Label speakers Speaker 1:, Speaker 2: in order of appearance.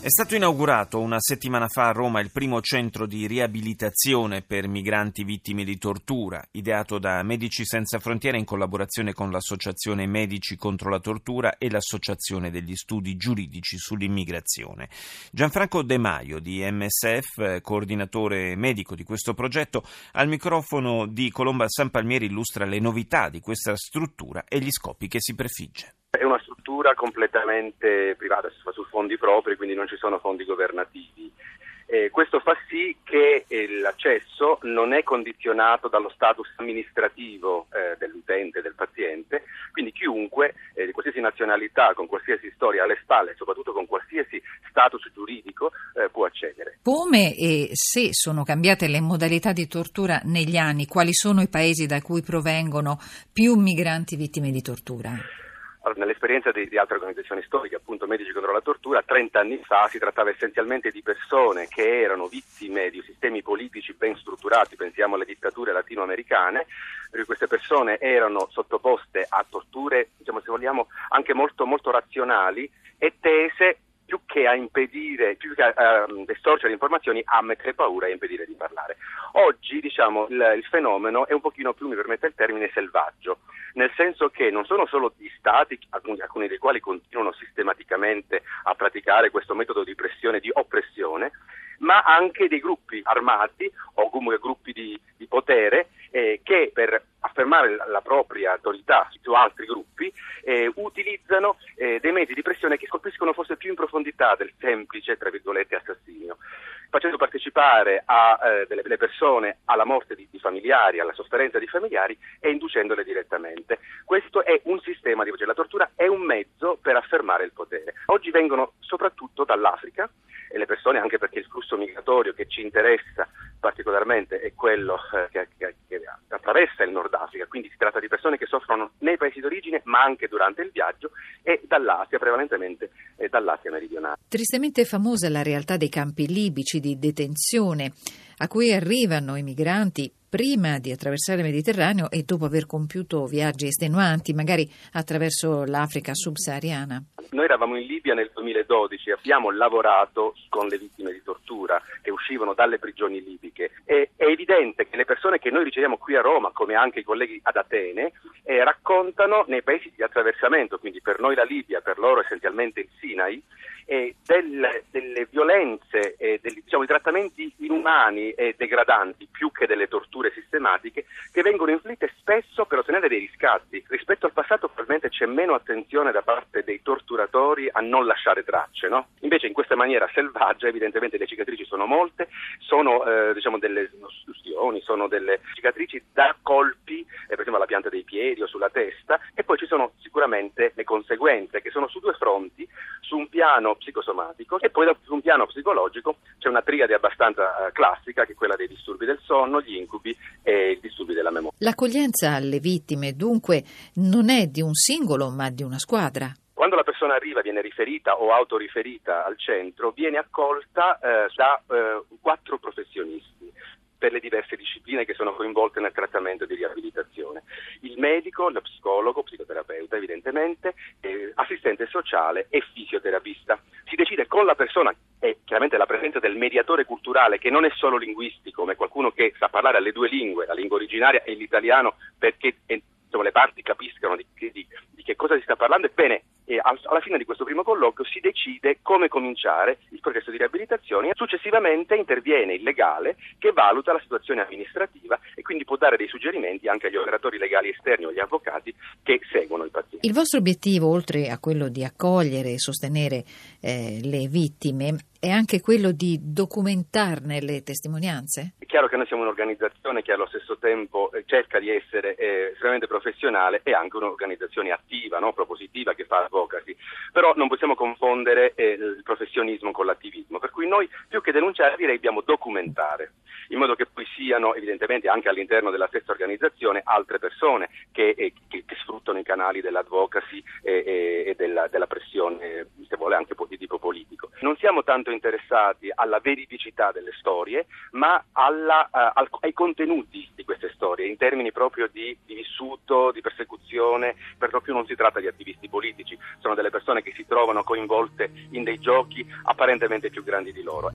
Speaker 1: È stato inaugurato una settimana fa a Roma il primo centro di riabilitazione per migranti vittime di tortura, ideato da Medici Senza Frontiere in collaborazione con l'Associazione Medici contro la Tortura e l'Associazione degli Studi Giuridici sull'Immigrazione. Gianfranco De Maio di MSF, coordinatore medico di questo progetto, al microfono di Colomba San Palmieri illustra le novità di questa struttura e gli scopi che si prefigge.
Speaker 2: Struttura completamente privata, si fa su fondi propri, quindi non ci sono fondi governativi. Eh, questo fa sì che eh, l'accesso non è condizionato dallo status amministrativo eh, dell'utente, del paziente, quindi chiunque eh, di qualsiasi nazionalità, con qualsiasi storia alle spalle, soprattutto con qualsiasi status giuridico, eh, può accedere.
Speaker 3: Come e se sono cambiate le modalità di tortura negli anni? Quali sono i paesi da cui provengono più migranti vittime di tortura?
Speaker 2: Nell'esperienza di, di, altre organizzazioni storiche, appunto Medici contro la tortura, 30 anni fa si trattava essenzialmente di persone che erano vittime di sistemi politici ben strutturati, pensiamo alle dittature latinoamericane, queste persone erano sottoposte a torture, diciamo, se vogliamo, anche molto, molto razionali e tese più che a impedire, più che a uh, estorcere informazioni, a mettere paura e impedire di parlare. Oggi diciamo, il, il, fenomeno è un pochino più, mi permette il termine, selvaggio, nel senso che non sono solo gli stati, alcuni, alcuni dei quali continuano sistematicamente a praticare questo metodo di pressione, di oppressione, ma anche dei gruppi armati o comunque gruppi di, di potere eh, che per affermare la, propria autorità su altri gruppi eh, utilizzano eh, dei mezzi di pressione che colpiscono forse più in profondità del semplice, tra virgolette, assassinio facendo partecipare a, eh, delle, delle, persone alla morte di, di, familiari, alla sofferenza di familiari e inducendole direttamente. Questo è un sistema di la tortura è un mezzo per affermare il potere. Oggi vengono soprattutto dall'Africa e le persone, anche perché il flusso migratorio che ci interessa particolarmente è quello eh, che, che, che, attraversa il Nord Africa, quindi si tratta di persone che soffrono nei paesi d'origine ma anche durante il viaggio e dall'Asia, prevalentemente eh, dall'Asia meridionale.
Speaker 3: Tristemente famosa la realtà dei campi libici di detenzione a cui arrivano i migranti prima di attraversare il Mediterraneo e dopo aver compiuto viaggi estenuanti, magari attraverso l'Africa subsahariana.
Speaker 2: Noi eravamo in Libia nel 2012 e abbiamo lavorato con le vittime di tortura che uscivano dalle prigioni libiche. E, è evidente che le persone che noi riceviamo qui a Roma, come anche i colleghi ad Atene, eh, raccontano nei paesi di attraversamento, quindi per noi la Libia, per loro essenzialmente il Sinai, eh, delle, delle, violenze, eh, dei, diciamo, trattamenti inumani e degradanti più che delle torture sistematiche che vengono inflitte spesso per ottenere dei riscatti. Rispetto al passato probabilmente c'è meno attenzione da parte dei torturatori a non lasciare tracce, no? Invece in questa maniera selvaggia evidentemente le cicatrici sono molte, sono eh, diciamo, delle ostruzioni, sono delle cicatrici da colpi, eh, per esempio alla pianta dei piedi o sulla testa e poi ci sono sicuramente le conseguenze che sono su due fronti, piano psicosomatico e poi su un piano psicologico c'è una triade abbastanza eh, classica che è quella dei disturbi del sonno, gli incubi e i disturbi della memoria.
Speaker 3: L'accoglienza alle vittime dunque non è di un singolo ma di una squadra.
Speaker 2: Quando la persona arriva, viene riferita o autoriferita al centro, viene accolta eh, da eh, quattro professionisti per le diverse discipline che sono coinvolte nel trattamento di riabilitazione. Il medico, lo psicologo, psicoterapeuta evidentemente, eh, assistente sociale e fisioterapista. Si decide con la persona e chiaramente la presenza del mediatore culturale che non è solo linguistico, ma è qualcuno che sa parlare alle due lingue, la lingua originaria e l'italiano, perché eh, insomma, le parti capiscano di, di, di che cosa si sta parlando. Ebbene, alla fine di questo primo colloquio si decide come cominciare il processo di riabilitazione e successivamente interviene il legale che valuta la situazione amministrativa e quindi può dare dei suggerimenti anche agli operatori legali esterni o agli avvocati che seguono il paziente.
Speaker 3: Il vostro obiettivo, oltre a quello di accogliere e sostenere eh, le vittime, è anche quello di documentarne le testimonianze?
Speaker 2: Chiaro che noi siamo un'organizzazione che allo stesso tempo eh, cerca di essere eh, estremamente professionale e anche un'organizzazione attiva, no? propositiva che fa advocacy, però non possiamo confondere eh, il professionismo con l'attivismo, per cui noi più che denunciare direi dobbiamo documentare, in modo che poi siano evidentemente anche all'interno della stessa organizzazione altre persone che, eh, che, che sfruttano i canali dell'advocacy e, e della, della pressione, se vuole, anche di. Non siamo tanto interessati alla veridicità delle storie, ma alla, uh, al, ai contenuti di queste storie, in termini proprio di, di vissuto, di persecuzione, per lo più non si tratta di attivisti politici, sono delle persone che si trovano coinvolte in dei giochi apparentemente più grandi di loro.